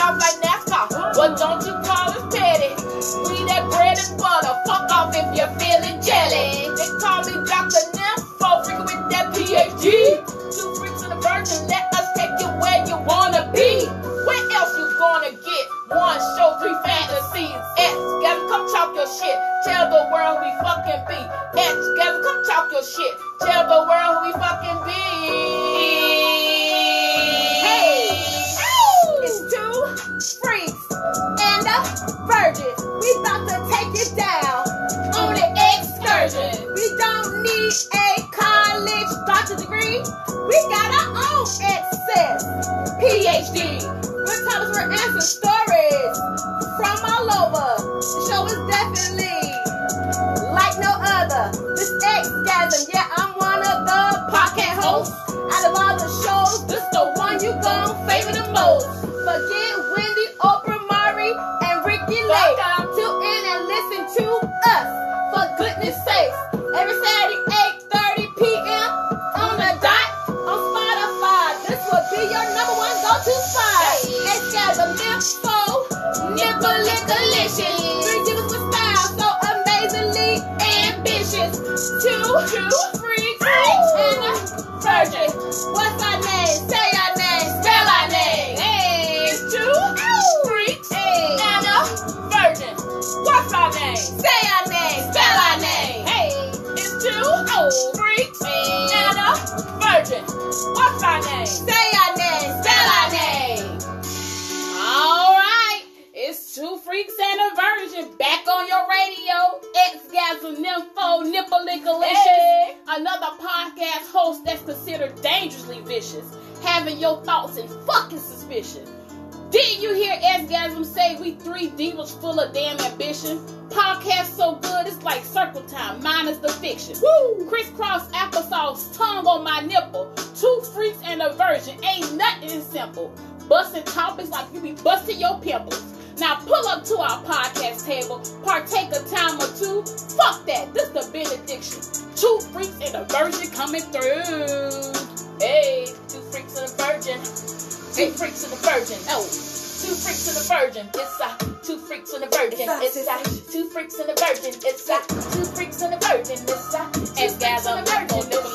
But don't you call us petty. We that bread and butter. Fuck off if you're feeling jelly. They call me Dr. Nympho, freaking with that PhD. Two freaks and a virgin, let us take you where you wanna be. Where else you gonna get? One show, three fantasies. X, together, come talk your shit. Tell the world we fucking be. X, together, come talk your shit. Like no other. This yeah, I'm one of the podcast hosts. Out of all the shows, this the one you gon' favor the most. Forget Two, radio. Xgasm Nympho Nippalicolicious. Hey. Another podcast host that's considered dangerously vicious, having your thoughts in fucking suspicion. Didn't you hear Xgasm say we three divas full of damn ambition? Podcast so good it's like circle time minus the fiction. Woo! Crisscross applesauce, tongue on my nipple. Two freaks and a virgin ain't nothing simple. Busting topics like you be busting your pimples. Now pull up to our podcast table, partake a time or two. Fuck that, this the benediction. Two freaks and a virgin coming through. Hey, two freaks and a virgin. Two freaks and a virgin. Oh, two freaks and a virgin. It's a two freaks and a virgin. It's a two freaks and a virgin. It's a two freaks and a virgin. It's a and gather a virgin.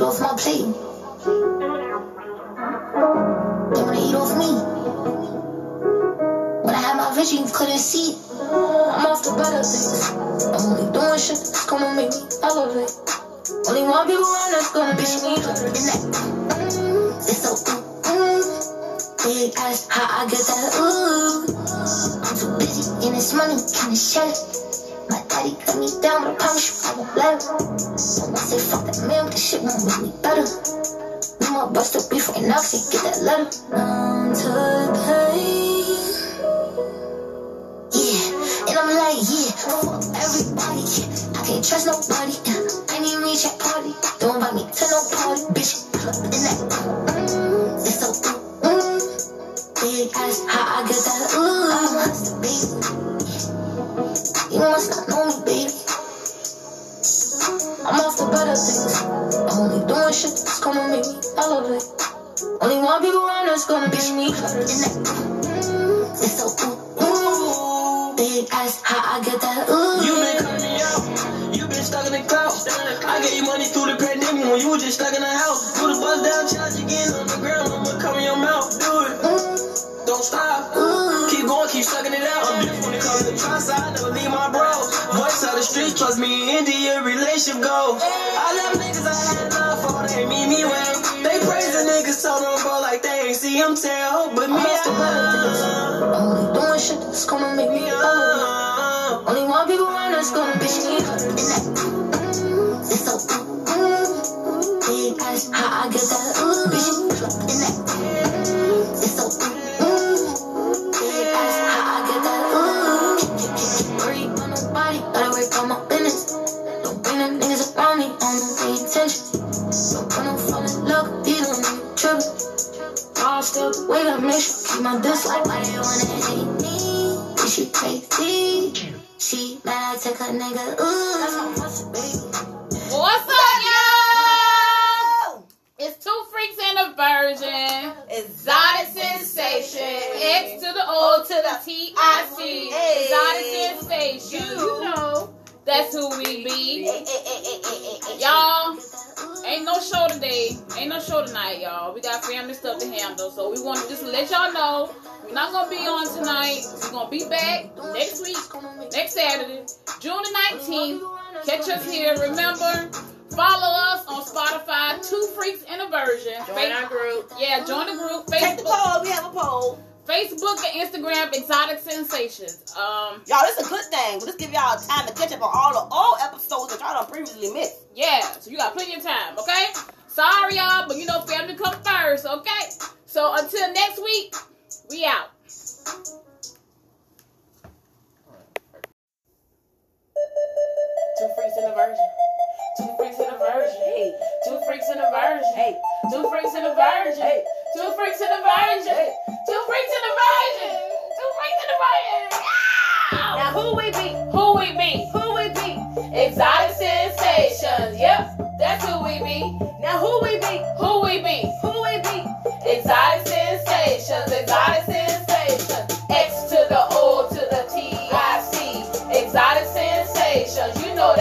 Eat off my plate. They wanna eat off me. When I had my vision, you couldn't see. I'm off the better things. I'm only doing shit that's gonna make me elevate. Only one people around that's gonna be me. And mm, it's so ooh, mm. Big ass, how I get that ooh. I'm too busy in this money, kinda shut it. My daddy cut me down, I promise you I won't let him. I say fuck that man, this shit won't make me better. More bust up beef and I'll get that letter. Numb to pain. Yeah, and I'm like, yeah, fuck everybody. Yeah. I can't trust nobody. Yeah. I need reach that party. Don't invite me to no party, bitch. Pull up in that. Mm, it's so ooh, mm. Big ass, how I get that ooh. I'm only doing shit that's gonna make me elevate. Only one people around that's gonna be me. It's so ooh. Big ass, how I get that ooh. You been me out. You been stuck in the cloud. I gave you money through the pandemic when you was just stuck in the house. Do the buzz down challenge again trust me, India relationship goes. I love niggas I had love for, they meet me well. They praise the niggas, so don't go like they ain't see them tell. But me, better. I'm only doing shit that's gonna make me. I, Only one people around that's gonna be me. Mm, it's so ooh, mm. mm, mm, mm. How I get that ooh. Bitch, and that, a minute, keep my diss like why they wanna hate me? Is she crazy? She mad I take her nigga. Ooh, that's my pussy, baby. What's up, y'all? It's two freaks and a virgin. It's exotic sensation. X to the O to the T I C. Exotic sensation. You know that's who we be. Y'all, ain't no show today. Ain't no show tonight, y'all. We got family stuff to handle. So we want to just let y'all know we're not gonna be on tonight. We're gonna be back next week, next Saturday, June the 19th. Catch us here. Remember, follow us on Spotify, Two Freaks and a Virgin. Join our group. Yeah, join the group. Take the poll. We have a poll. Facebook and Instagram, Exotic Sensations. Um, Y'all, this is a good thing. We'll just give y'all time to catch up on all the old episodes that y'all done previously missed. yeah, so you got plenty of time, okay? Sorry, y'all, but you know family come first, okay? So until next week, we out. Two freaks and a virgin. Two freaks and a virgin. Hey, Two freaks and a virgin. hey, Two freaks and a virgin. hey. Two freaks and a virgin. Two Now who we be? Who we be? Who we be? Exotic sensations. Yep, that's who we be. Now who we be? Who we be? Who we be? Exotic sensations. Exotic sensations. X to the O to the T I C. Exotic sensations. You know that's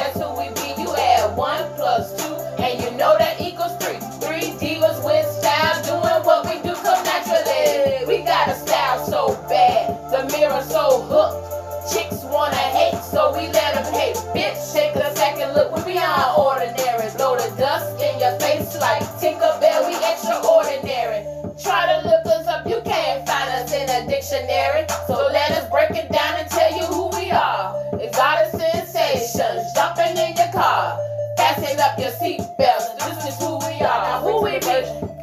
look, we beyond ordinary. Blow the dust in your face like Tinkerbell, we extraordinary. Try to look us up, you can't find us in a dictionary. So let us break it down and tell you who we are. Exotic sensations, jumping in your car. Fasten up your seatbelts, this is who we are. Now who we be?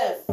Yes.